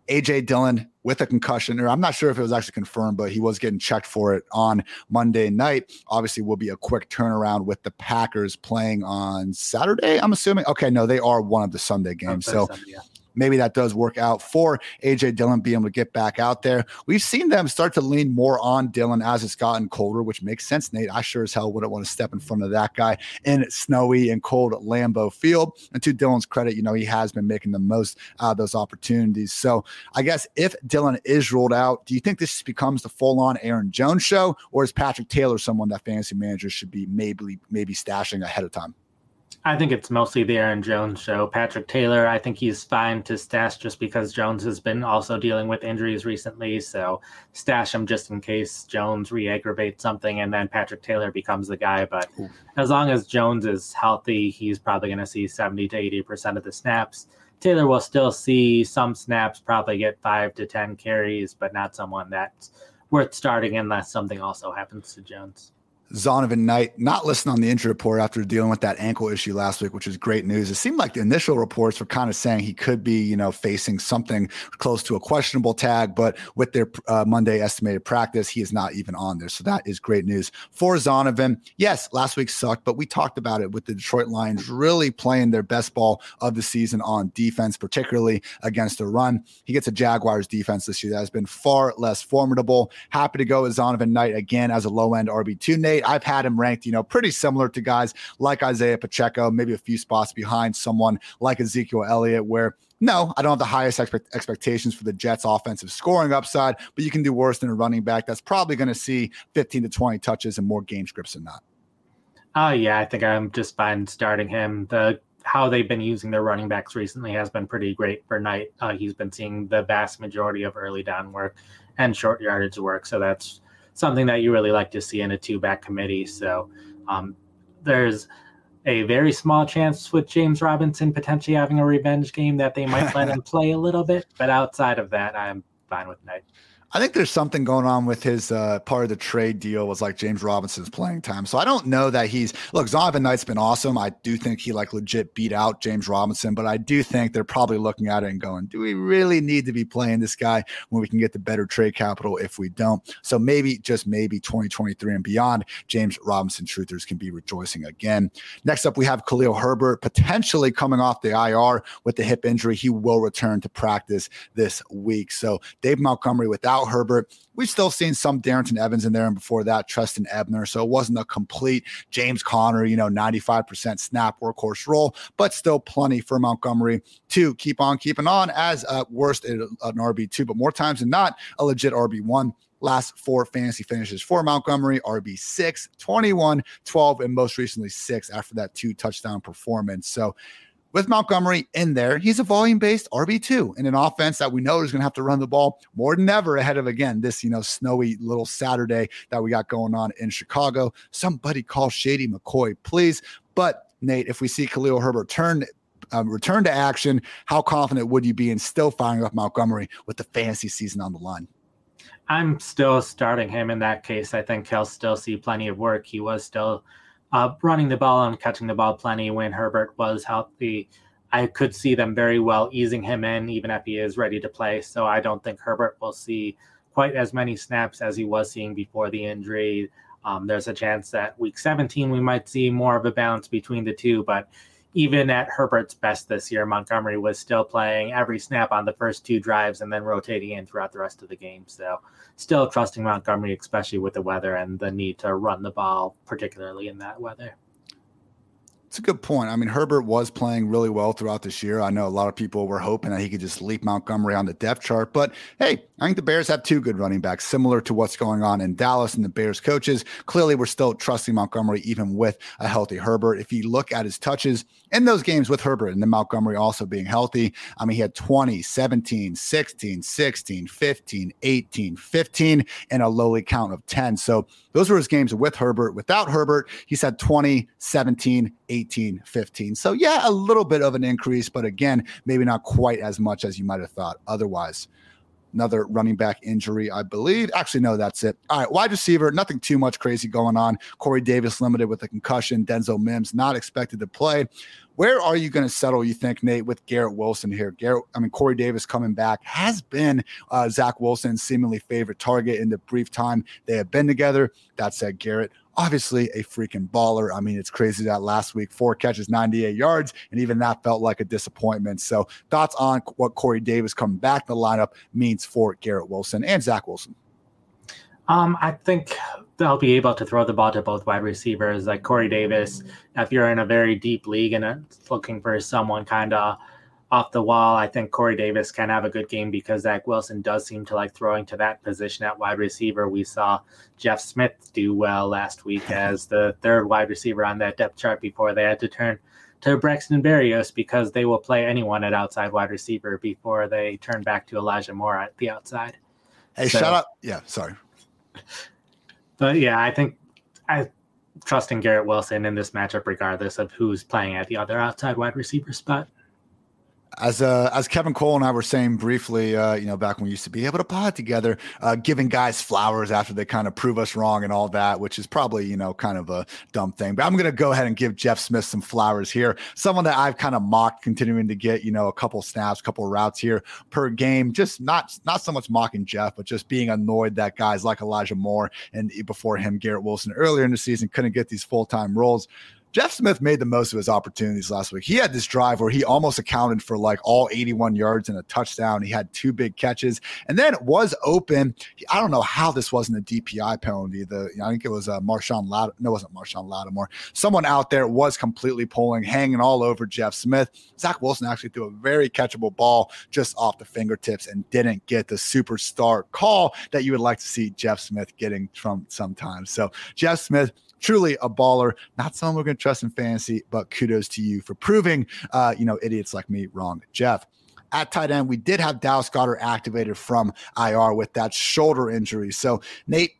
AJ Dillon with a concussion, or I'm not sure if it was actually confirmed, but he was getting checked for it on Monday night. Obviously, will be a quick turnaround with the Packers playing on Saturday. I'm assuming. Okay, no, they are one of the Sunday games. So Sunday, yeah maybe that does work out for AJ Dillon being able to get back out there. We've seen them start to lean more on Dillon as it's gotten colder, which makes sense, Nate. I sure as hell wouldn't want to step in front of that guy in snowy and cold Lambeau Field. And to Dillon's credit, you know, he has been making the most out of those opportunities. So I guess if Dillon is ruled out, do you think this becomes the full on Aaron Jones show, or is Patrick Taylor someone that fantasy managers should be maybe maybe stashing ahead of time? I think it's mostly the Aaron Jones show. Patrick Taylor, I think he's fine to stash just because Jones has been also dealing with injuries recently. So stash him just in case Jones re aggravates something and then Patrick Taylor becomes the guy. But Ooh. as long as Jones is healthy, he's probably going to see 70 to 80% of the snaps. Taylor will still see some snaps, probably get five to 10 carries, but not someone that's worth starting unless something also happens to Jones. Zonovan Knight not listed on the injury report after dealing with that ankle issue last week, which is great news. It seemed like the initial reports were kind of saying he could be, you know, facing something close to a questionable tag, but with their uh, Monday estimated practice, he is not even on there. So that is great news for Zonovan. Yes, last week sucked, but we talked about it with the Detroit Lions really playing their best ball of the season on defense, particularly against the run. He gets a Jaguars defense this year that has been far less formidable. Happy to go with Zonovan Knight again as a low end RB2. Nate, I've had him ranked, you know, pretty similar to guys like Isaiah Pacheco, maybe a few spots behind someone like Ezekiel Elliott, where no, I don't have the highest expect- expectations for the Jets' offensive scoring upside, but you can do worse than a running back that's probably going to see 15 to 20 touches and more game scripts than not. Oh, yeah, I think I'm just fine starting him. The how they've been using their running backs recently has been pretty great for Knight. Uh, he's been seeing the vast majority of early down work and short yardage work, so that's something that you really like to see in a two back committee. So um, there's a very small chance with James Robinson potentially having a revenge game that they might let him play a little bit. But outside of that, I'm fine with Knight. I think there's something going on with his uh, part of the trade deal was like James Robinson's playing time. So I don't know that he's look, Zonovan Knight's been awesome. I do think he like legit beat out James Robinson, but I do think they're probably looking at it and going, do we really need to be playing this guy when we can get the better trade capital if we don't? So maybe, just maybe 2023 and beyond, James Robinson truthers can be rejoicing again. Next up, we have Khalil Herbert potentially coming off the IR with the hip injury. He will return to practice this week. So Dave Montgomery without without Herbert. We've still seen some Darrynton Evans in there, and before that, Trestan Ebner. So it wasn't a complete James Conner, you know, 95% snap workhorse role, but still plenty for Montgomery to keep on keeping on as worst an RB2, but more times than not, a legit RB1 last four fantasy finishes for Montgomery RB6, 21, 12, and most recently six after that two touchdown performance. So with Montgomery in there, he's a volume based RB2 in an offense that we know is going to have to run the ball more than ever ahead of, again, this, you know, snowy little Saturday that we got going on in Chicago. Somebody call Shady McCoy, please. But Nate, if we see Khalil Herbert turn um, return to action, how confident would you be in still firing up Montgomery with the fantasy season on the line? I'm still starting him in that case. I think he'll still see plenty of work. He was still uh, running the ball and catching the ball plenty when Herbert was healthy. I could see them very well easing him in, even if he is ready to play. So I don't think Herbert will see quite as many snaps as he was seeing before the injury. Um, there's a chance that week 17 we might see more of a balance between the two, but even at Herbert's best this year, Montgomery was still playing every snap on the first two drives and then rotating in throughout the rest of the game. So, still trusting Montgomery, especially with the weather and the need to run the ball, particularly in that weather. It's a good point. I mean, Herbert was playing really well throughout this year. I know a lot of people were hoping that he could just leap Montgomery on the depth chart, but hey, I think the Bears have two good running backs, similar to what's going on in Dallas and the Bears coaches. Clearly, we're still trusting Montgomery even with a healthy Herbert. If you look at his touches in those games with Herbert and then Montgomery also being healthy, I mean, he had 20, 17, 16, 16, 15, 18, 15, and a lowly count of 10. So those were his games with Herbert. Without Herbert, he's had 20, 17, 18, 15. So, yeah, a little bit of an increase, but again, maybe not quite as much as you might have thought otherwise. Another running back injury, I believe. Actually, no, that's it. All right, wide receiver, nothing too much crazy going on. Corey Davis limited with a concussion. Denzel Mims not expected to play. Where are you going to settle, you think, Nate, with Garrett Wilson here? Garrett, I mean, Corey Davis coming back has been uh, Zach Wilson's seemingly favorite target in the brief time they have been together. That said, Garrett, obviously a freaking baller. I mean, it's crazy that last week, four catches, 98 yards, and even that felt like a disappointment. So, thoughts on what Corey Davis coming back to the lineup means for Garrett Wilson and Zach Wilson? Um, I think they'll be able to throw the ball to both wide receivers, like Corey Davis. If you're in a very deep league and looking for someone kind of off the wall. I think Corey Davis can have a good game because Zach Wilson does seem to like throwing to that position at wide receiver. We saw Jeff Smith do well last week as the third wide receiver on that depth chart before they had to turn to Braxton Berrios because they will play anyone at outside wide receiver before they turn back to Elijah Moore at the outside. Hey, so, shout out. Yeah, sorry. But yeah, I think I trusting Garrett Wilson in this matchup regardless of who's playing at the other outside wide receiver spot as uh, as Kevin Cole and I were saying briefly, uh, you know, back when we used to be able to pod together, uh, giving guys flowers after they kind of prove us wrong and all that, which is probably you know kind of a dumb thing. But I'm going to go ahead and give Jeff Smith some flowers here. Someone that I've kind of mocked, continuing to get you know a couple snaps, a couple routes here per game. Just not not so much mocking Jeff, but just being annoyed that guys like Elijah Moore and before him Garrett Wilson earlier in the season couldn't get these full time roles. Jeff Smith made the most of his opportunities last week. He had this drive where he almost accounted for like all 81 yards and a touchdown. He had two big catches and then it was open. I don't know how this wasn't a DPI penalty. The I think it was uh, Marshon Lat- No, it wasn't Marshon Lattimore. Someone out there was completely pulling, hanging all over Jeff Smith. Zach Wilson actually threw a very catchable ball just off the fingertips and didn't get the superstar call that you would like to see Jeff Smith getting from sometimes. So Jeff Smith truly a baller. Not someone we're going to trust in fantasy, but kudos to you for proving, uh, you know, idiots like me wrong. Jeff, at tight end, we did have Dallas Goedert activated from IR with that shoulder injury. So, Nate,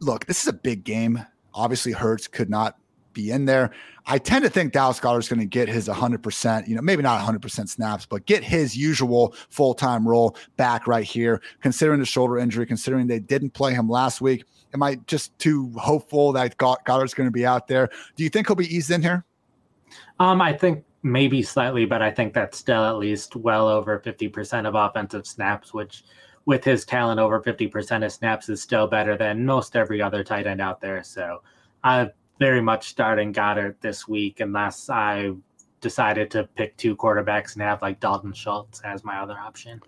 look, this is a big game. Obviously, Hurts could not be in there. I tend to think Dallas is going to get his 100%, you know, maybe not 100% snaps, but get his usual full time role back right here, considering the shoulder injury, considering they didn't play him last week. Am I just too hopeful that Goedert's going to be out there? Do you think he'll be eased in here? Um, I think maybe slightly, but I think that's still at least well over 50% of offensive snaps, which with his talent over 50% of snaps is still better than most every other tight end out there. So I'm very much starting Goedert this week unless I decided to pick two quarterbacks and have like Dalton Schultz as my other option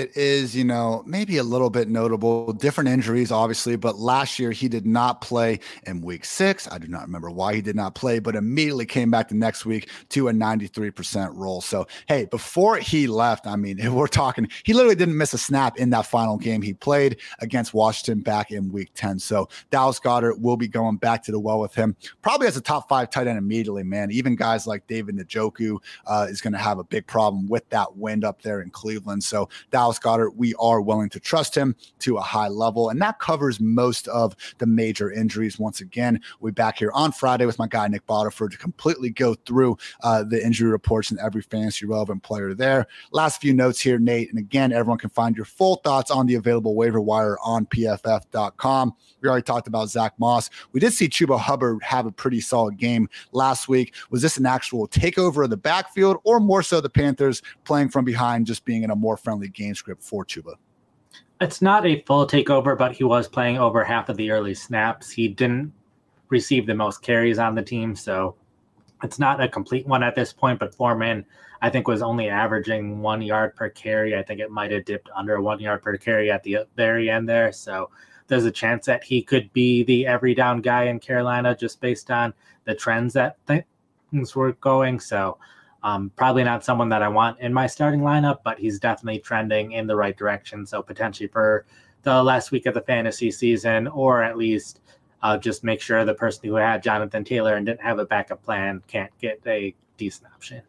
it is, you know, maybe a little bit notable. Different injuries, obviously, but last year he did not play in week six. I do not remember why he did not play, but immediately came back the next week to a 93% role. So, hey, before he left, I mean, we're talking, he literally didn't miss a snap in that final game he played against Washington back in week 10. So, Dallas Goedert will be going back to the well with him, probably as a top five tight end immediately, man. Even guys like David Njoku uh, is going to have a big problem with that wind up there in Cleveland. So, Dallas Dallas Goedert, we are willing to trust him to a high level. And that covers most of the major injuries. Once again, we'll back here on Friday with my guy, Nick Botteford, to completely go through uh, the injury reports and every fantasy relevant player there. Last few notes here, Nate. And again, everyone can find your full thoughts on the available waiver wire on pff.com. We already talked about Zach Moss. We did see Chuba Hubbard have a pretty solid game last week. Was this an actual takeover of the backfield or more so the Panthers playing from behind, just being in a more friendly game script for Chuba? It's not a full takeover, but he was playing over half of the early snaps. He didn't receive the most carries on the team, so it's not a complete one at this point. But Foreman, I think, was only averaging one yard per carry. I think it might have dipped under one yard per carry at the very end there. So there's a chance that he could be the every down guy in Carolina just based on the trends that things were going. So um, probably not someone that I want in my starting lineup, but he's definitely trending in the right direction. So potentially for the last week of the fantasy season, or at least uh, just make sure the person who had Jonathan Taylor and didn't have a backup plan can't get a decent option.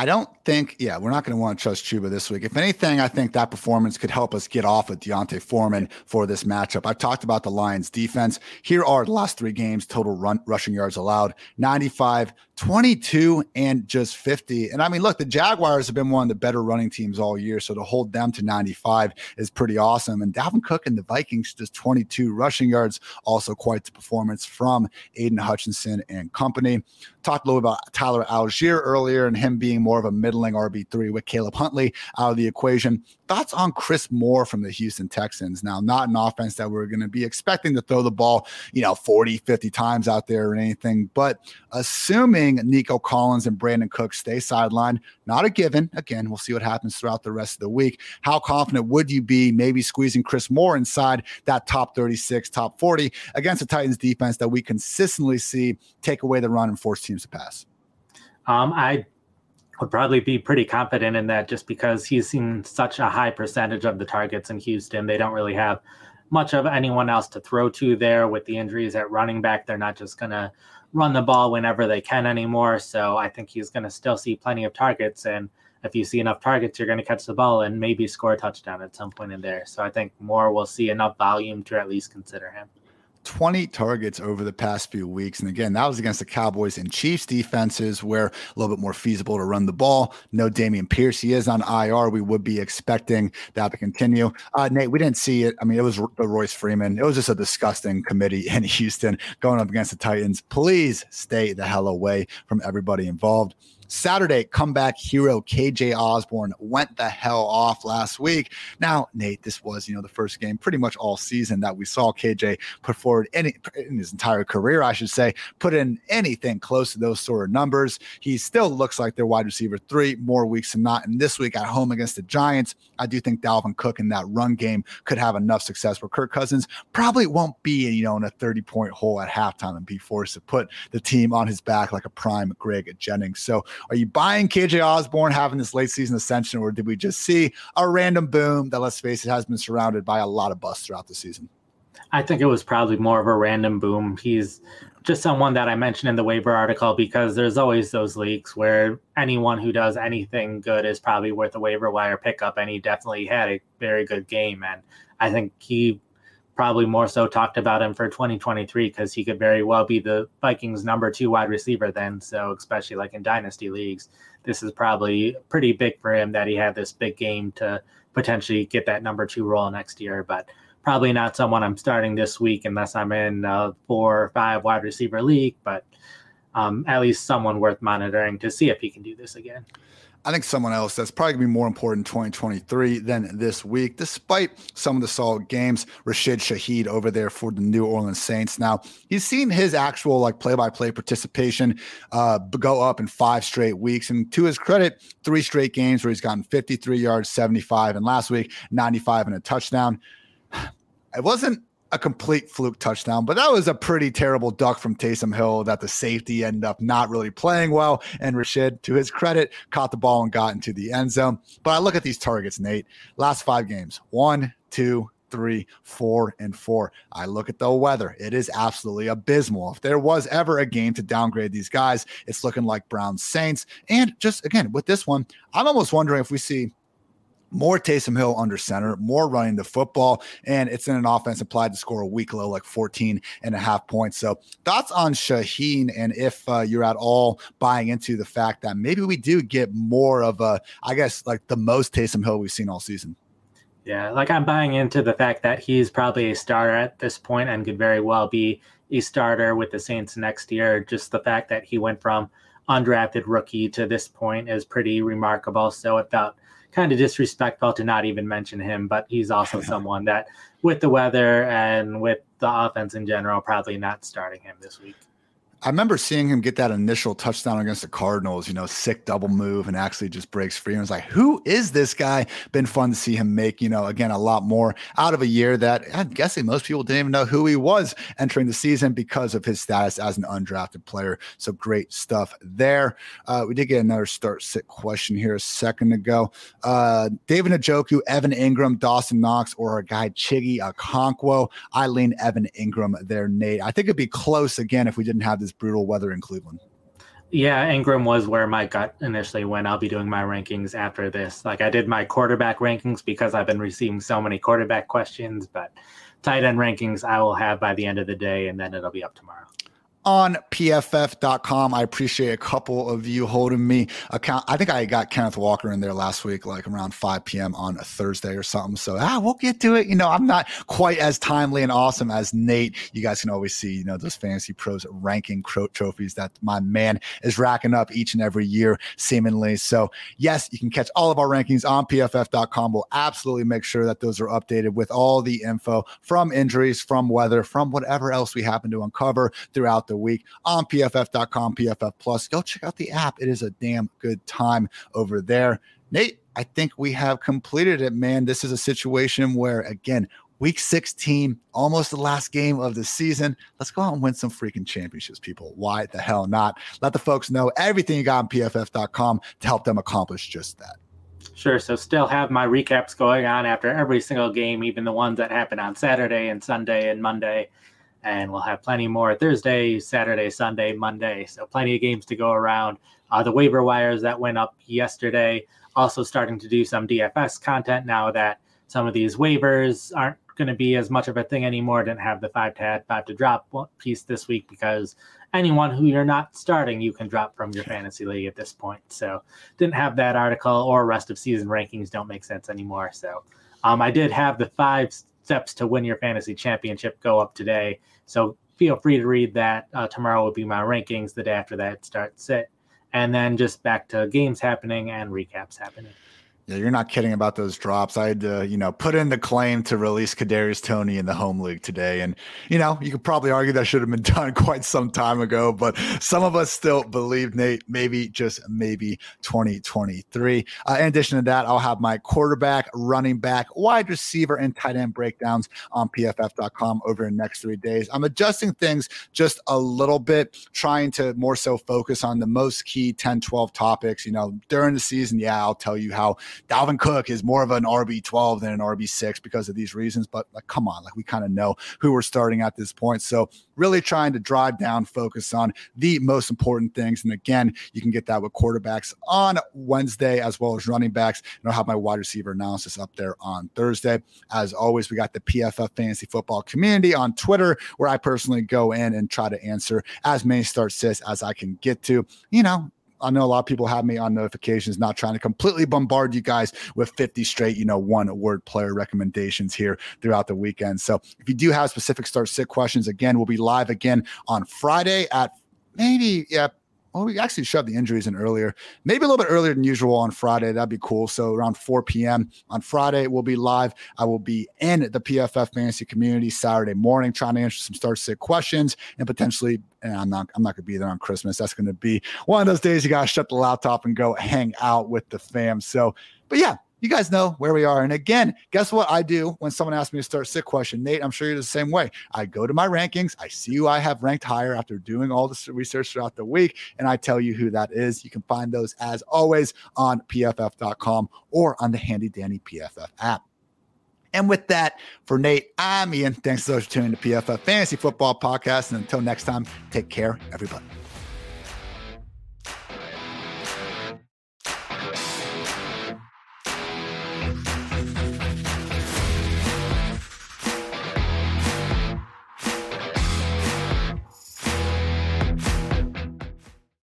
I don't think, yeah, we're not going to want to trust Chuba this week. If anything, I think that performance could help us get off of D'Onta Foreman for this matchup. I've talked about the Lions defense. Here are the last three games total run rushing yards allowed 95, 22 and just 50. And I mean, look, the Jaguars have been one of the better running teams all year. So to hold them to 95 is pretty awesome. And Dalvin Cook and the Vikings just 22 rushing yards, also quite the performance from Aidan Hutchinson and company. Talked a little about Tyler Allgeier earlier and him being more of a middling RB3 with Caleb Huntley out of the equation. Thoughts on Chris Moore from the Houston Texans? Now, not an offense that we're going to be expecting to throw the ball, you know, 40, 50 times out there or anything, but assuming Nico Collins and Brandin Cook stay sidelined, not a given. Again, we'll see what happens throughout the rest of the week. How confident would you be maybe squeezing Chris Moore inside that top 36, top 40 against the Titans defense that we consistently see take away the run and force teams to pass? Um, I would probably be pretty confident in that just because he's seen such a high percentage of the targets in Houston. They don't really have much of anyone else to throw to there with the injuries at running back. They're not just going to run the ball whenever they can anymore. So I think he's going to still see plenty of targets. And if you see enough targets, you're going to catch the ball and maybe score a touchdown at some point in there. So I think Moore will see enough volume to at least consider him. 20 targets over the past few weeks. And again, that was against the Cowboys and Chiefs defenses where a little bit more feasible to run the ball. No Dameon Pierce. He is on IR. We would be expecting that to continue. Uh, Nate, we didn't see it. I mean, it was the Royce Freeman. It was just a disgusting committee in Houston going up against the Titans. Please stay the hell away from everybody involved. Saturday, comeback hero KJ Osborne went the hell off last week. Now, Nate, this was, you know, the first game pretty much all season that we saw KJ put forward any in his entire career, I should say, put in anything close to those sort of numbers. He still looks like their wide receiver three more weeks than not. And this week at home against the Giants, I do think Dalvin Cook in that run game could have enough success where Kirk Cousins probably won't be, you know, in a 30 point hole at halftime and be forced to put the team on his back like a prime Greg Jennings. So are you buying KJ Osborne having this late season ascension, or did we just see a random boom that, let's face it, has been surrounded by a lot of busts throughout the season? I think it was probably more of a random boom. He's just someone that I mentioned in the waiver article because there's always those leaks where anyone who does anything good is probably worth a waiver wire pickup, and he definitely had a very good game. And I think he probably more so talked about him for 2023 because he could very well be the Vikings' number two wide receiver then. So, especially like in dynasty leagues, this is probably pretty big for him that he had this big game to potentially get that number two role next year. But probably not someone I'm starting this week unless I'm in a four or five wide receiver league. But um, at least someone worth monitoring to see if he can do this again. I think someone else that's probably gonna be more important in 2023 than this week, despite some of the solid games. Rashid Shaheed over there for the New Orleans Saints. Now he's seen his actual like play-by-play participation uh, go up in five straight weeks, and to his credit, three straight games where he's gotten 53 yards, 75, and last week 95 and a touchdown. It wasn't a complete fluke touchdown, but that was a pretty terrible duck from Taysom Hill that the safety ended up not really playing well. And Rashid, to his credit, caught the ball and got into the end zone. But I look at these targets, Nate. Last five games one, two, three, four, and four. I look at the weather. It is absolutely abysmal. If there was ever a game to downgrade these guys, it's looking like Brown Saints. And just again, with this one, I'm almost wondering if we see more Taysom Hill under center, more running the football, and it's in an offense applied to score a week low, like 14 and a half points. So, thoughts on Shaheed, and if uh, you're at all buying into the fact that maybe we do get more of a, I guess, like the most Taysom Hill we've seen all season. Yeah, like I'm buying into the fact that he's probably a starter at this point and could very well be a starter with the Saints next year. Just the fact that he went from undrafted rookie to this point is pretty remarkable. So, it felt kind of disrespectful to not even mention him, but he's also someone that, with the weather and with the offense in general, probably not starting him this week. I remember seeing him get that initial touchdown against the Cardinals, you know, sick double move and actually just breaks free. And was like, who is this guy? Been fun to see him make, you know, again, a lot more out of a year that I'm guessing most people didn't even know who he was entering the season because of his status as an undrafted player. So great stuff there. Uh, we did get another start sit question here a second ago. Uh, David Njoku, Evan Engram, Dawson Knox, or a guy Chiggy Okonkwo. I lean Evan Engram there, Nate. I think it'd be close again if we didn't have this brutal weather in Cleveland. Yeah, Engram was where my gut initially went. I'll be doing my rankings after this. Like I did my quarterback rankings because I've been receiving so many quarterback questions, but tight end rankings I will have by the end of the day and then it'll be up tomorrow on pff.com. I appreciate a couple of you holding me account. I think I got Kenneth Walker in there last week, like around 5 p.m. on a Thursday or something. So ah, we'll get to it. You know, I'm not quite as timely and awesome as Nate. You guys can always see, you know, those fantasy pros ranking trophies that my man is racking up each and every year, seemingly. So yes, you can catch all of our rankings on pff.com. We'll absolutely make sure that those are updated with all the info from injuries, from weather, from whatever else we happen to uncover throughout the week on pff.com, PFF Plus. Go check out the app. It is a damn good time over there. Nate, I think we have completed it, man. This is a situation where, again, week 16, almost the last game of the season. Let's go out and win some freaking championships, people. Why the hell not? Let the folks know everything you got on pff.com to help them accomplish just that. Sure. So, still have my recaps going on after every single game, even the ones that happen on Saturday and Sunday and Monday and we'll have plenty more Thursday, Saturday, Sunday, Monday. So plenty of games to go around. Uh, the waiver wires that went up yesterday, also starting to do some DFS content now that some of these waivers aren't going to be as much of a thing anymore. Didn't have the five to add, five to drop piece this week because anyone who you're not starting, you can drop from your fantasy league at this point. So didn't have that article or rest of season rankings don't make sense anymore. So um, I did have the five steps to win your fantasy championship go up today. So feel free to read that. Uh, tomorrow will be my rankings. The day after that starts it. And then just back to games happening and recaps happening. Yeah, you're not kidding about those drops. I had to, you know, put in the claim to release Kadarius Toney in the home league today, and you know, you could probably argue that should have been done quite some time ago. But some of us still believe Nate, maybe just maybe 2023. Uh, in addition to that, I'll have my quarterback, running back, wide receiver, and tight end breakdowns on PFF.com over the next three days. I'm adjusting things just a little bit, trying to more so focus on the most key 10, 12 topics. You know, during the season, yeah, I'll tell you how Dalvin Cook is more of an RB12 than an RB6 because of these reasons. But like, come on, like we kind of know who we're starting at this point. So really trying to drive down, focus on the most important things. And again, you can get that with quarterbacks on Wednesday as well as running backs. And I'll have my wide receiver analysis up there on Thursday. As always, we got the PFF Fantasy Football community on Twitter, where I personally go in and try to answer as many start sits as I can get to. You know, I know a lot of people have me on notifications, not trying to completely bombard you guys with 50 straight, you know, one word player recommendations here throughout the weekend. So if you do have specific start sit questions, again, we'll be live again on Friday at maybe, yeah, well, we actually shoved the injuries in earlier, maybe a little bit earlier than usual on Friday. That'd be cool. So around 4 p.m. on Friday, we'll be live. I will be in the PFF fantasy community Saturday morning, trying to answer some start sit questions and potentially. And I'm not. I'm not going to be there on Christmas. That's going to be one of those days you got to shut the laptop and go hang out with the fam. So, but yeah, you guys know where we are. And again, guess what I do when someone asks me to start sick question? Nate, I'm sure you're the same way. I go to my rankings, I see who I have ranked higher after doing all this research throughout the week, and I tell you who that is. You can find those as always on pff.com or on the handy dandy PFF app. And with that, for Nate, I'm Ian. Thanks so much for tuning to PFF Fantasy Football Podcast. And until next time, take care, everybody.